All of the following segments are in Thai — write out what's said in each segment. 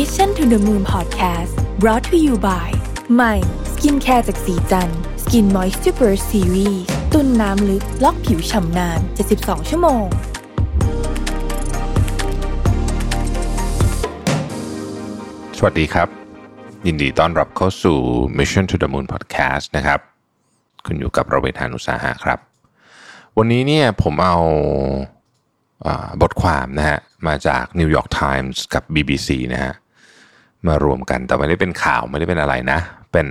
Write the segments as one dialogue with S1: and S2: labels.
S1: Mission to the Moon Podcast brought to you by ใหม่ skincare จากศรีจันทร์ Skin Moisture Burst Series ตุนน้ำลึกล็อกผิวฉ่ำนาน 72 ชั่วโมง
S2: สวัสดีครับ ยินดีต้อนรับเข้าสู่ Mission to the Moon Podcast นะครับ คุณอยู่กับเรารวิศ หาญอุตสาหะครับ วันนี้เนี่ยผมเอาออบทความนะฮะมาจาก New York Times กับ BBC นะฮะ มารวมกัน แต่ไม่ได้เป็นข่าวไม่ได้เป็นอะไรนะ เป็น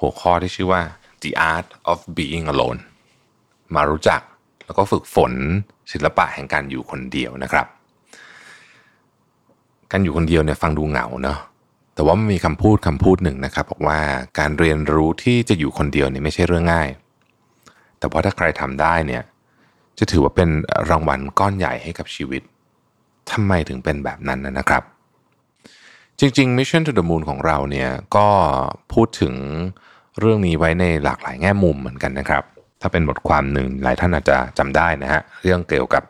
S2: หัวข้อที่ชื่อว่า The Art of Being Alone มารู้จักแล้วก็ฝึกฝนศิลปะแห่งการอยู่คนเดียวนะครับ การอยู่คนเดียวเนี่ยฟังดูเหงาเนาะแต่ว่ามันมีคำพูดคำพูดหนึ่งนะครับบอกว่าการเรียนรู้ที่จะอยู่คนเดียวเนี่ยไม่ใช่เรื่องง่าย แต่ว่าถ้าใครทำได้เนี่ยจะถือว่าเป็นรางวัลก้อนใหญ่ให้กับชีวิตทำไมถึงเป็นแบบนั้นนะครับ จริงๆ Mission to the Moon ของเราเนี่ยก็พูดถึงเรื่องนี้ไว้ในหลากหลายแง่มุมเหมือนกันนะครับ ถ้าเป็นบทความหนึ่งหลายท่านอาจจะจำได้นะฮะเรื่องเกี่ยวกับ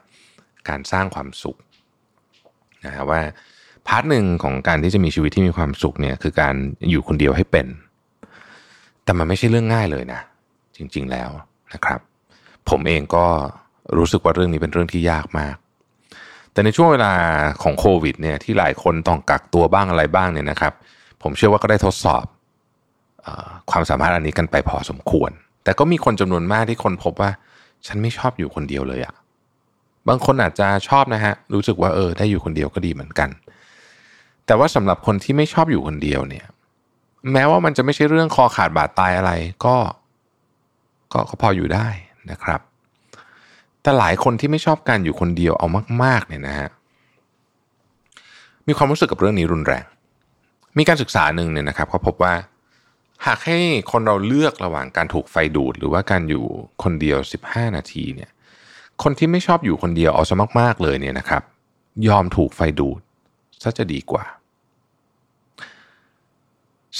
S2: การสร้างความสุขนะฮะว่าพาร์ทหนึ่งของการที่จะมีชีวิตที่มีความสุขเนี่ยคือการอยู่คนเดียวให้เป็น แต่มันไม่ใช่เรื่องง่ายเลยนะ จริงๆแล้วนะครับ ผมเองก็รู้สึกว่าเรื่องนี้เป็นเรื่องที่ยากมาก แต่ในช่วงเวลาของโควิดเนี่ยที่หลายคนต้องกักตัวบ้างอะไรบ้างเนี่ยนะครับ ผมเชื่อว่าก็ได้ทดสอบอความสามารถอันนี้กันไปพอสมควร แต่ก็มีคนจำนวนมากที่คนพบว่า ฉันไม่ชอบอยู่คนเดียวเลยอะบางคนอาจจะชอบนะฮะรู้สึกว่าเออได้อยู่คนเดียวก็ดีเหมือนกัน แต่ว่าสำหรับคนที่ไม่ชอบอยู่คนเดียวเนี่ย แม้ว่ามันจะไม่ใช่เรื่องคอขาดบาดตายอะไรก็ก็พออยู่ได้นะครับ แต่หลายคนที่ไม่ชอบการอยู่คนเดียวเอามาก ๆ เนี่ยนะฮะมีความรู้สึกกับเรื่องนี้รุนแรง มีการศึกษาหนึ่งเนี่ยนะครับเขาพบว่า หากให้คนเราเลือกระหว่างการถูกไฟดูด หรือว่าการอยู่คนเดียว 15 นาทีเนี่ย คนที่ไม่ชอบอยู่คนเดียวเอาซะมาก ๆ เลยเนี่ยนะครับ ยอมถูกไฟดูดซะจะดีกว่า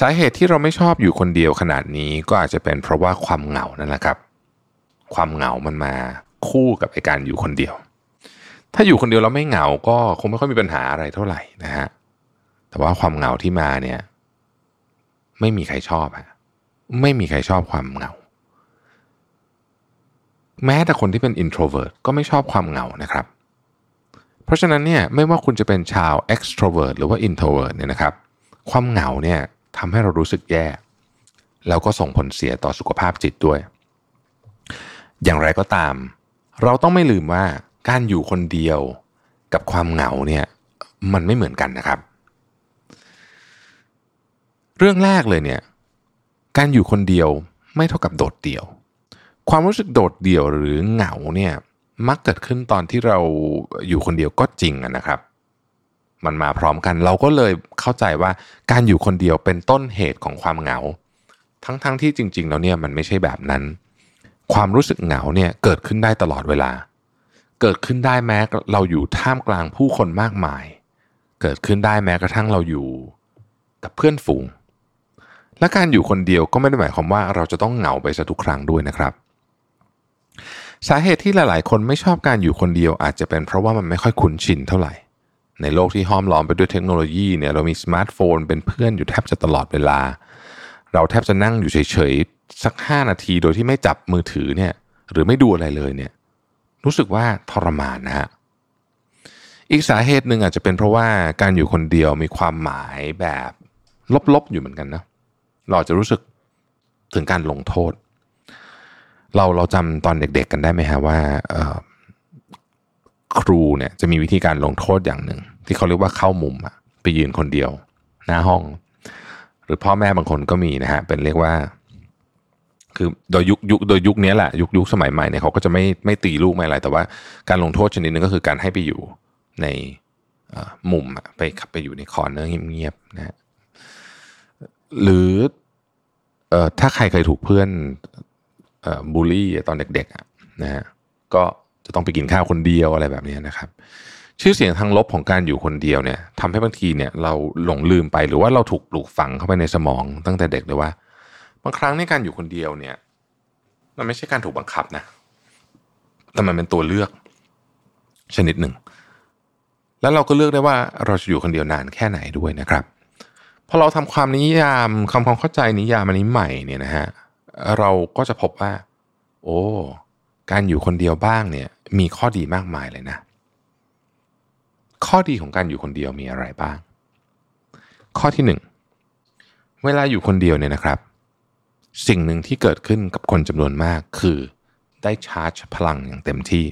S2: สาเหตุที่เราไม่ชอบอยู่คนเดียวขนาดนี้ก็อาจจะเป็นเพราะว่าความเหงานั่นแหละครับ ความเหงามันมา คู่กับไอการอยู่คนเดียว ถ้าอยู่คนเดียวแล้วไม่เหงาก็คงไม่ค่อยมีปัญหาอะไรเท่าไหร่นะฮะแต่ว่าความเหงาที่มาเนี่ย ไม่มีใครชอบฮะไม่มีใครชอบความเหงา แม้แต่คนที่เป็น introvert ก็ไม่ชอบความเหงานะครับ เพราะฉะนั้นเนี่ยไม่ว่าคุณจะเป็นชาว extrovert หรือว่า introvert เนี่ยนะครับ ความเหงาเนี่ยทำให้เรารู้สึกแย่ แล้วก็ส่งผลเสียต่อสุขภาพจิตด้วย อย่างไรก็ตาม เราต้องไม่ลืมว่าการอยู่คนเดียวกับความเหงาเนี่ยมันไม่เหมือนกันนะครับ เรื่องแรกเลยเนี่ยการอยู่คนเดียวไม่เท่ากับโดดเดี่ยว ความรู้สึกโดดเดี่ยวหรือเหงาเนี่ยมักเกิดขึ้นตอนที่เราอยู่คนเดียวก็จริงนะครับ มันมาพร้อมกันเราก็เลยเข้าใจว่าการอยู่คนเดียวเป็นต้นเหตุของความเหงา ทั้งๆทที่จริง ๆ แล้วเนี่ยมันไม่ใช่แบบนั้น ความรู้สึกเหงาเนี่ยเกิดขึ้นได้ตลอดเวลา เกิดขึ้นได้แม้เราอยู่ท่ามกลางผู้คนมากมาย เกิดขึ้นได้แม้กระทั่งเราอยู่กับเพื่อนฝูง และการอยู่คนเดียวก็ไม่ได้หมายความว่าเราจะต้องเหงาไปซะทุกครั้งด้วยนะครับ สาเหตุที่หลายๆ คนไม่ชอบการอยู่คนเดียวอาจจะเป็นเพราะว่ามันไม่ค่อยคุ้นชินเท่าไหร่ ในโลกที่ห้อมล้อมไปด้วยเทคโนโลยีเนี่ยเรามีสมาร์ทโฟนเป็นเพื่อนอยู่แทบจะตลอดเวลาเเราแทบจะนั่งอยู่เฉยๆ สัก 5 นาทีโดยที่ไม่จับมือถือเนี่ยหรือไม่ดูอะไรเลยเนี่ยรู้สึกว่าทรมานนะฮะอีกสาเหตุหนึ่งอาจจะเป็นเพราะว่าการอยู่คนเดียวมีความหมายแบบลบๆอยู่เหมือนกันนะเราจะรู้สึกถึงการลงโทษ เราเราจำตอนเด็กๆกันได้ไหมฮะว่าครูเนี่ยจะมีวิธีการลงโทษอย่างหนึ่ง ที่เขาเรียกว่าเข้ามุมอะไปยืนคนเดียว หน้าห้อง รือพ่อแม่บางคนก็มีนะฮะเป็นเรียกว่า คือโดยยุคยุคโดยยุคนี้แหละยุคยุคสมัยใหม่เนี่ยเขาก็จะไม่ไม่ตีลูกไม่อะไร แต่ว่าการลงโทษชนิดนึงก็คือการให้ไปอยู่ในมุมอะไปไปอยู่ในคอร์เนอร์เงียบๆนะฮะหรือเอ่อถ้าใครเคยถูกเพื่อนเอ่อบูลลี่ตอนเด็กๆนะฮะก็จะต้องไปกินข้าวคนเดียวอะไรแบบนี้นะครับ ชื่อเสียงทางลบของการอยู่คนเดียวเนี่ยทำให้บางทีเนี่ยเราหลงลืมไปหรือว่าเราถูกปลูกฝังเข้าไปในสมองตั้งแต่เด็กเลยว่าบางครั้งในการอยู่คนเดียวเนี่ย มันไม่ใช่การถูกบังคับนะแต่มันเป็นตัวเลือกชนิดหนึ่ง แล้วเราก็เลือกได้ว่าเราจะอยู่คนเดียวนานแค่ไหนด้วยนะครับพอเราทำความนิยามคำความเข้าใจนิยามอันนี้ใหม่เนี่ยนะฮะเราก็จะพบว่า โอ้ การอยู่คนเดียวบ้างเนี่ย มีข้อดีมากมายเลยนะ ข้อดีของการอยู่คนเดียวมีอะไรบ้าง ข้อที่หนึ่งเวลาอยู่คนเดียวเนี่ยนะครับ สิ่งหนึ่งที่เกิดขึ้นกับคนจำนวนมากคือ ได้ชาร์จพลังอย่างเต็มที่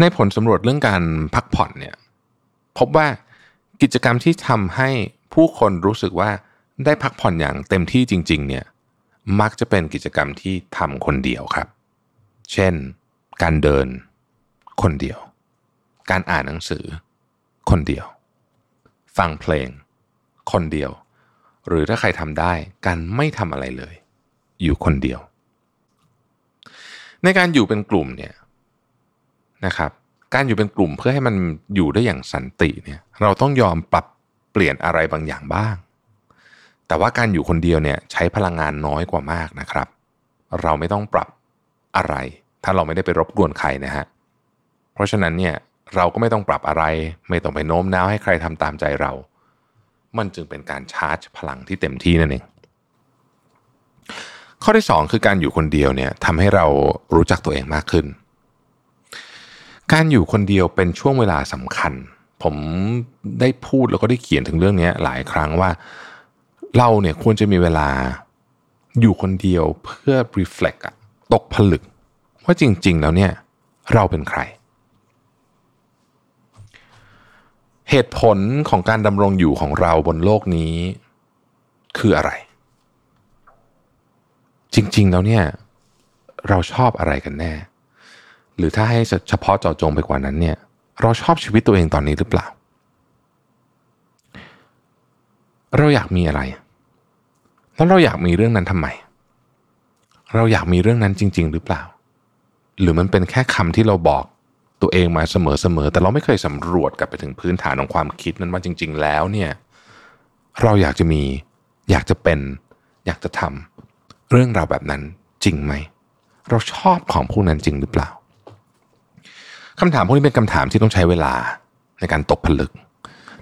S2: ในผลสำรวจเรื่องการพักผ่อนเนี่ยพบว่ากิจกรรมที่ทำให้ผู้คนรู้สึกว่าได้พักผ่อนอย่างเต็มที่จริง ๆ เนี่ยมักจะเป็นกิจกรรมที่ทำคนเดียวครับ เช่น การเดินคนเดียว การอ่านหนังสือ คนเดียว ฟังเพลง คนเดียว หรือถ้าใครทำได้การไม่ทำอะไรเลย อยู่คนเดียว ในการอยู่เป็นกลุ่มเนี่ยนะครับการอยู่เป็นกลุ่มเพื่อให้มันอยู่ได้อย่างสันติเนี่ยเราต้องยอมปรับเปลี่ยนอะไรบางอย่างบ้าง แต่ว่าการอยู่คนเดียวเนี่ยใช้พลังงานน้อยกว่ามากนะครับ เราไม่ต้องปรับอะไร ถ้าเราไม่ได้ไปรบกวนใครนะฮะเพราะฉะนั้นเนี่ย เราก็ไม่ต้องปรับอะไร ไม่ต้องไปโน้มน้าวให้ใครทำตามใจเรา มันจึงเป็นการชาร์จพลังที่เต็มที่นั่นเองข้อที่ 2 คือการอยู่คนเดียวเนี่ยทำให้เรารู้จักตัวเองมากขึ้น การอยู่คนเดียวเป็นช่วงเวลาสำคัญ ผมได้พูดแล้วก็ได้เขียนถึงเรื่องนี้หลายครั้งว่า เราเนี่ยควรจะมีเวลาอยู่คนเดียวเพื่อ reflect ตกผลึก ว่าจริง ๆ แล้วเนี่ย เราเป็นใคร เหตุผลของการดำรงอยู่ของเราบนโลกนี้ คืออะไร จริง ๆ แล้วเนี่ย เราชอบอะไรกันแน่ หรือถ้าให้เฉพาะเจาะจงไปกว่านั้นเนี่ย เราชอบชีวิตตัวเองตอนนี้หรือเปล่า เราอยากมีอะไร แล้วเราอยากมีเรื่องนั้นทำไม เราอยากมีเรื่องนั้นจริง ๆ หรือเปล่า หรือมันเป็นแค่คำที่เราบอก ตัวเองมาเสมอๆแต่เราไม่เคยสำรวจกลับไปถึงพื้นฐานของความคิดนั้นว่าจริง ๆ แล้วเนี่ยเราอยากจะมีอยากจะเป็น อยากจะทำเรื่องราวแบบนั้นจริงไหม เราชอบของพวกนั้นจริงหรือเปล่าคำถามพวกนี้เป็นคำถามที่ต้องใช้เวลาในการตกผลึก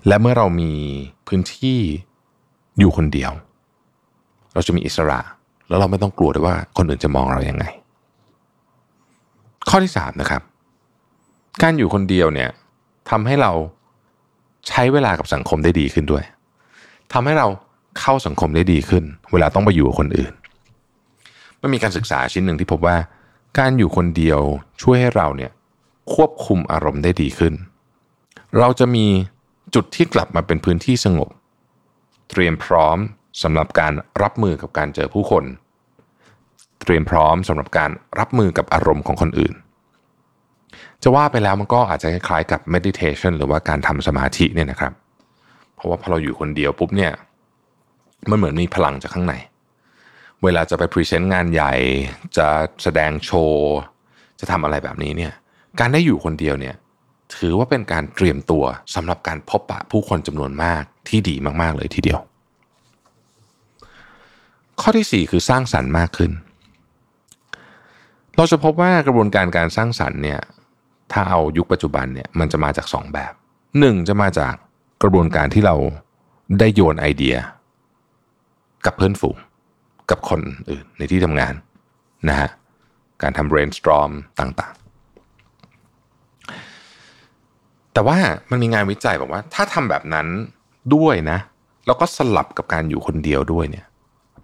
S2: และเมื่อเรามีพื้นที่อยู่คนเดียว เราจะมีอิสระ แล้วเราไม่ต้องกลัวด้วยว่าคนอื่นจะมองเราอยัางไง ข้อที่สามนะครับ การอยู่คนเดียวเนี่ยทำให้เราใช้เวลากับสังคมได้ดีขึ้นด้วยทำให้เราเข้าสังคมได้ดีขึ้น เวลาต้องไปอยู่กับคนอื่นมันมีการศึกษาชิ้นหนึ่งที่พบว่า การอยู่คนเดียวช่วยให้เราเนี่ยควบคุมอารมณ์ได้ดีขึ้น เราจะมีจุดที่กลับมาเป็นพื้นที่สงบ เตรียมพร้อมสำหรับการรับมือกับการเจอผู้คน เตรียมพร้อมสำหรับการรับมือกับอารมณ์ของคนอื่น จะว่าไปแล้วมันก็อาจจะคล้ายกับ meditation หรือว่าการทำสมาธิเนี่ยนะครับ เพราะว่าพอเราอยู่คนเดียวปุ๊บเนี่ยมันเหมือนมีพลังจากข้างใน เวลาจะไปพรีเซนต์งานใหญ่ จะแสดงโชว์ จะทำอะไรแบบนี้เนี่ยการได้อยู่คนเดียวเนี่ยถือว่าเป็นการเตรียมตัวสำหรับการพบปะผู้คนจำนวนมากที่ดีมากๆเลยทีเดียว ข้อที่ 4 คือสร้างสรรค์มากขึ้น เราจะพบว่ากระบวนการการสร้างสรรค์เนี่ย ถ้าเอายุคปัจจุบันเนี่ยมันจะมาจาก 2 แบบหนึ่งจะมาจากกระบวนการที่เราได้โยนไอเดีย กับเพื่อนฝูง กับคนอื่นในที่ทำงานนะฮะการทำ brainstorm ต่างๆ แต่ว่ามันมีงานวิจัยบอกว่า ถ้าทำแบบนั้นด้วยนะ แล้วก็สลับกับการอยู่คนเดียวด้วยเนี่ย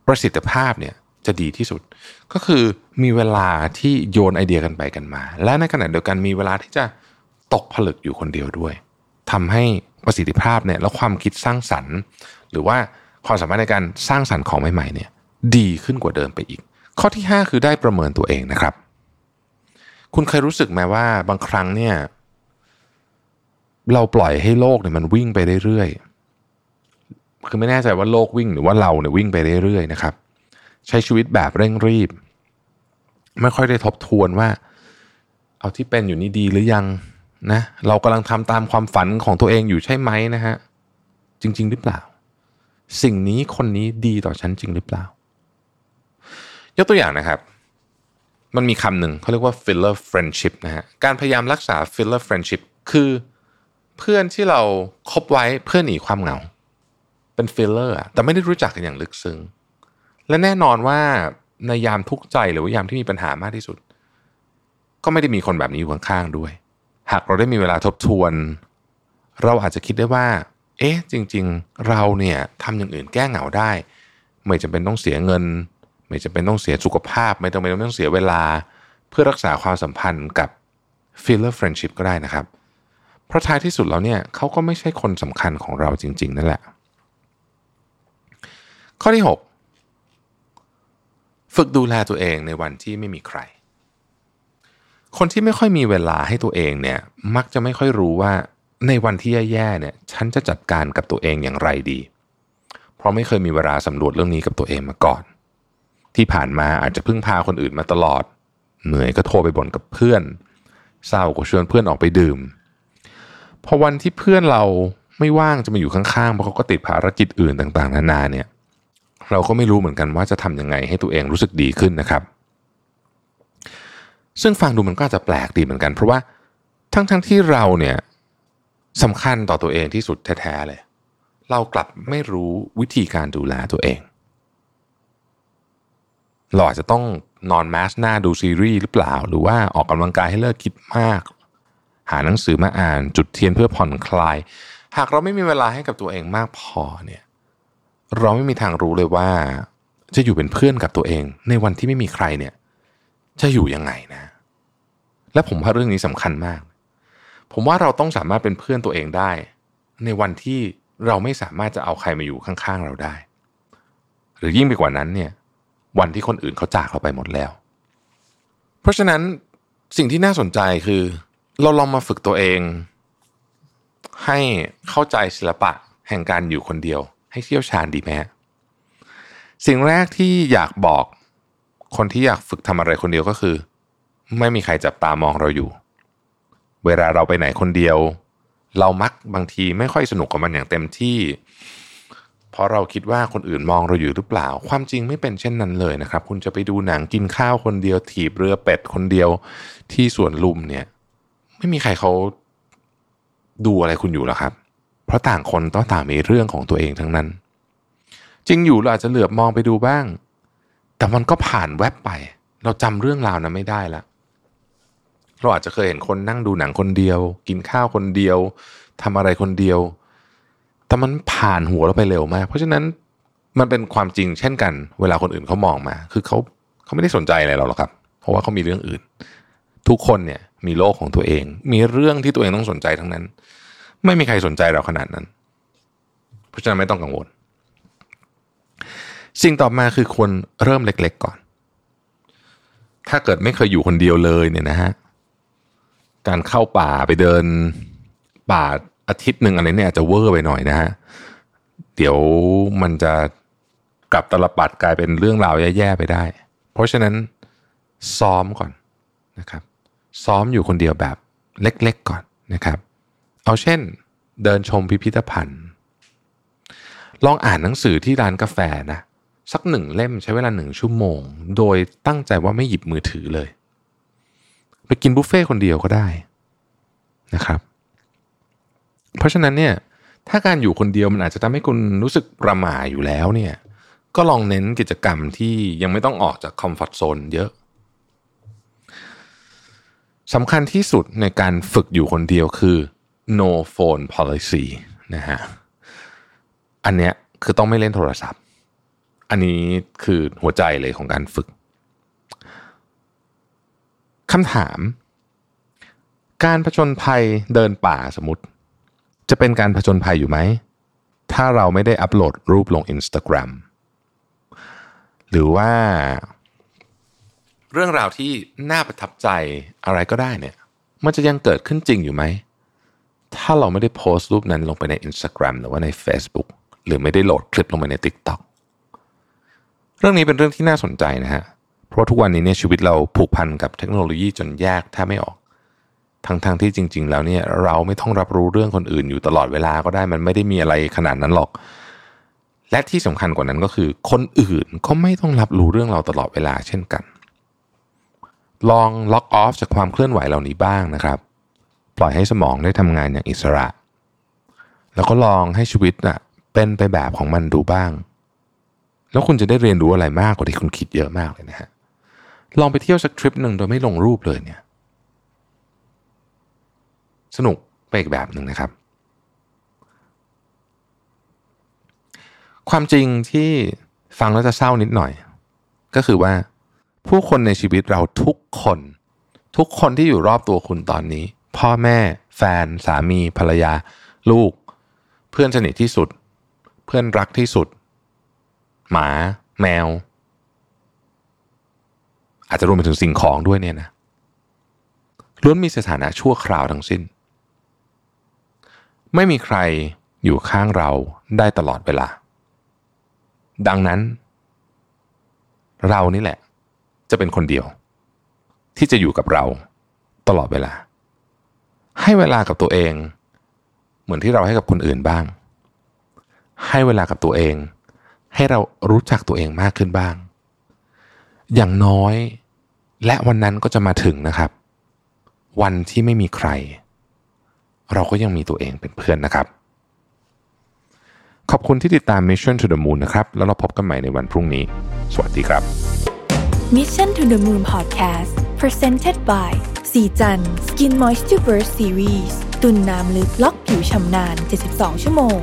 S2: ประสิทธิภาพเนี่ย จะดีที่สุด ก็คือมีเวลาที่โยนไอเดียกันไปกันมา และในขณะเดียวกันมีเวลาที่จะตกผลึกอยู่คนเดียวด้วยทำให้ประสิทธิภาพเนี่ยแล้วความคิดสร้างสรรค์ หรือว่าความสามารถในการสร้างสรรค์ของใหม่ๆเนี่ยดีขึ้นกว่าเดิมไปอีก ข้อที่ 5 คือได้ประเมินตัวเองนะครับ คุณเคยรู้สึกไหมว่าบางครั้งเนี่ยเราปล่อยให้โลกเนี่ยมันวิ่งไปเรื่อยๆคือไม่แน่ใจว่าโลกวิ่งหรือว่าเราเนี่ยวิ่งไปเรื่อยๆนะครับ ใช้ชีวิตแบบเร่งรีบ ไม่ค่อยได้ทบทวนว่า เอาที่เป็นอยู่นี่ดีหรือยังนะเรากำลังทำตามความฝันของตัวเองอยู่ใช่ไหมนะฮะจริง ๆ หรือเปล่า สิ่งนี้คนนี้ดีต่อฉันจริงหรือเปล่า ยกตัวอย่างนะครับ มันมีคำหนึ่งเขาเรียกว่า filler friendship นะฮะการพยายามรักษา filler friendship คือเพื่อนที่เราคบไว้เพื่อหนีความเหงา เป็นฟิลเลอร์แต่ไม่ได้รู้จักกันอย่างลึกซึ้ง และแน่นอนว่าในยามทุกข์ใจหรือว่ายามที่มีปัญหามากที่สุด ก็ไม่ได้มีคนแบบนี้อยู่ข้างๆด้วย หากเราได้มีเวลาทบทวน เราอาจจะคิดได้ว่า เอ๊ะ จริง ๆ เราเนี่ยทำอย่างอื่นแก้เหงาได้ ไม่จำเป็นต้องเสียเงิน ไม่จำเป็นต้องเสียสุขภาพ ไม่จำเป็นต้องเสียเวลา เพื่อรักษาความสัมพันธ์กับ filler friendship ก็ได้นะครับ เพราะท้ายที่สุดแล้วเนี่ยเขาก็ไม่ใช่คนสำคัญของเราจริง ๆ นั่นแหละ ข้อที่ 6 ฝึกดูแลตัวเองในวันที่ไม่มีใคร คนที่ไม่ค่อยมีเวลาให้ตัวเองเนี่ยมักจะไม่ค่อยรู้ว่าในวันที่แย่ๆเนี่ยฉันจะจัดการกับตัวเองอย่างไรดี เพราะไม่เคยมีเวลาสำรวจเรื่องนี้กับตัวเองมาก่อน ที่ผ่านมาอาจจะพึ่งพาคนอื่นมาตลอด เหนื่อยก็โทรไปบ่นกับเพื่อน เศร้าก็ชวนเพื่อนออกไปดื่ม พอวันที่เพื่อนเราไม่ว่างจะมาอยู่ข้างๆเพราะเขาก็ติดภารกิจอื่นต่างๆ นานาเนี่ย เราก็ไม่รู้เหมือนกันว่าจะทำยังไงให้ตัวเองรู้สึกดีขึ้นนะครับ ซึ่งฟังดูมันก็จจะแปลกดีเหมือนกัน เพราะว่าทั้งๆทที่เราเนี่ยสำคัญต่อตัวเองที่สุดแท้ๆเลย เรากลับไม่รู้วิธีการดูแลตัวเอง เราอาจจะต้องนอนแมสหน้าดูซีรีส์หรือเปล่า หรือว่าออกกำลังกายให้เลิกคิดมาก หาหนังสือมาอ่านจุดเทียนเพื่อผ่อนคลาย หากเราไม่มีเวลาให้กับตัวเองมากพอเนี่ย เราไม่มีทางรู้เลยว่า จะอยู่เป็นเพื่อนกับตัวเอง ในวันที่ไม่มีใครเนี่ย จะอยู่ยังไงนะ และผมว่าเรื่องนี้สำคัญมาก ผมว่าเราต้องสามารถเป็นเพื่อนตัวเองได้ ในวันที่เราไม่สามารถจะเอาใครมาอยู่ข้างๆเราได้ หรือยิ่งไปกว่านั้นเนี่ย วันที่คนอื่นเขาจากเราไปหมดแล้ว เพราะฉะนั้นสิ่งที่น่าสนใจคือ เราลองมาฝึกตัวเอง ให้เข้าใจศิลปะแห่งการอยู่คนเดียว ให้เชี่ยวชาญดีไหมสิ่งแรกที่อยากบอกคนที่อยากฝึกทำอะไรคนเดียวก็คือ ไม่มีใครจับตามองเราอยู่ เวลาเราไปไหนคนเดียว เรามักบางทีไม่ค่อยสนุกกับมันอย่างเต็มที่ เพราะเราคิดว่าคนอื่นมองเราอยู่หรือเปล่า ความจริงไม่เป็นเช่นนั้นเลยนะครับ คุณจะไปดูหนังกินข้าวคนเดียว ถีบเรือเป็ดคนเดียวที่สวนลุมเนี่ย ไม่มีใครเขาดูอะไรคุณอยู่หรอครับ เพราะต่างคนต้องต่างมีเรื่องของตัวเองทั้งนั้น จริงอยู่เราอาจจะเหลือบมองไปดูบ้าง แต่มันก็ผ่านแวบไป เราจำเรื่องราวนั้นไม่ได้ละเราอาจจะเคยเห็นคนนั่งดูหนังคนเดียว กินข้าวคนเดียวทำอะไรคนเดียว แต่มันผ่านหัวเราไปเร็วมาก เพราะฉะนั้นมันเป็นความจริงเช่นกัน เวลาคนอื่นเขามองมา คือเขาเขาไม่ได้สนใจอะไรเราหรอกครับ เพราะว่าเขามีเรื่องอื่น ทุกคนเนี่ยมีโลกของตัวเอง มีเรื่องที่ตัวเองต้องสนใจทั้งนั้น ไม่มีใครสนใจเราขนาดนั้น เพราะฉะนั้นไม่ต้องกังวล สิ่งต่อมาคือควรเริ่มเล็ก ๆ ก่อน ถ้าเกิดไม่เคยอยู่คนเดียวเลยเนี่ยนะฮะการเข้าป่าไปเดินป่าอาทิตย์หนึ่งอะไรเนี่ยอาจจะเวอร์ไปหน่อยนะฮะเดี๋ยวมันจะกลับตลปัดกลายเป็นเรื่องราวแย่ๆไปได้ เพราะฉะนั้นซ้อมก่อนนะครับ ซ้อมอยู่คนเดียวแบบเล็กๆก่อนนะครับ เอาเช่น เดินชมพิพิธภัณฑ์ ลองอ่านหนังสือที่ร้านกาแฟนะสักหนึ่งเล่มใช้เวลาหนึ่งชั่วโมง โดยตั้งใจว่าไม่หยิบมือถือเลย ไปกินบุฟเฟ่คนเดียวก็ได้นะครับ เพราะฉะนั้นเนี่ยถ้าการอยู่คนเดียวมันอาจจะทำให้คุณรู้สึกประหม่าอยู่แล้วเนี่ยก็ลองเน้นกิจกรรมที่ยังไม่ต้องออกจากคอมฟอร์ทโซนเยอะสำคัญที่สุดในการฝึกอยู่คนเดียวคือ no phone policy นะฮะ อันเนี้ยคือต้องไม่เล่นโทรศัพท์ อันนี้คือหัวใจเลยของการฝึกคำถาม การผจญภัยเดินป่าสมมติ จะเป็นการผจญภัยอยู่ไหม ถ้าเราไม่ได้อัปโหลดรูปลง Instagram หรือว่า เรื่องราวที่น่าประทับใจอะไรก็ได้เนี่ย มันจะยังเกิดขึ้นจริงอยู่ไหม ถ้าเราไม่ได้โพสต์รูปนั้นลงไปใน Instagram หรือว่าใน Facebook หรือไม่ได้โหลดคลิปลงไปใน TikTok เรื่องนี้เป็นเรื่องที่น่าสนใจนะฮะ เพราะทุกวันนี้เนี่ยชีวิตเราผูกพันกับเทคโนโลยีจนแยกแทบไม่ออก ทั้งๆทที่จริง ๆ แล้วเนี่ยเราไม่ต้องรับรู้เรื่องคนอื่นอยู่ตลอดเวลาก็ได้มันไม่ได้มีอะไรขนาดนั้นหรอก และที่สำคัญกว่านั้นก็คือ คนอื่นก็ไม่ต้องรับรู้เรื่องเราตลอดเวลาเช่นกัน ลองล็อกออฟจากความเคลื่อนไหวเหล่านี้บ้างนะครับ ปล่อยให้สมองได้ทำงานอย่างอิสระ แล้วก็ลองให้ชีวิตน่ะเป็นไปแบบของมันดูบ้าง แล้วคุณจะได้เรียนรู้อะไรมากกว่าที่คุณคิดเยอะมากเลยนะฮะลองไปเที่ยวสักทริปหนึ่งโดยไม่ลงรูปเลยเนี่ย สนุกไปอีกแบบหนึ่งนะครับ ความจริงที่ฟังแล้วจะเศร้านิดหน่อย ก็คือว่าผู้คนในชีวิตเราทุกคน ทุกคนที่อยู่รอบตัวคุณตอนนี้ พ่อแม่ แฟน สามี ภรรยา ลูก เพื่อนสนิทที่สุด เพื่อนรักที่สุด หมา แมว อาจจะรวมไปถึงสิ่งของด้วยเนี่ยนะล้วนมีสถานะชั่วคราวทั้งสิ้น ไม่มีใครอยู่ข้างเราได้ตลอดเวลา ดังนั้น เรานี่แหละ จะเป็นคนเดียว ที่จะอยู่กับเราตลอดเวลา ให้เวลากับตัวเอง เหมือนที่เราให้กับคนอื่นบ้าง ให้เวลากับตัวเอง ให้เรารู้จักตัวเองมากขึ้นบ้าง อย่างน้อยและวันนั้นก็จะมาถึงนะครับ วันที่ไม่มีใคร เราก็ยังมีตัวเองเป็นเพื่อนนะครับ ขอบคุณที่ติดตาม Mission to the Moon นะครับ แล้วเราพบกันใหม่ในวันพรุ่งนี้ สวัสดีครับ
S1: Mission to the Moon Podcast Presented by ศรีจันทร์ Skin Moisture Burst Series ตุนน้ำลึกล็อกผิวฉ่ำนาน 72 ชั่วโมง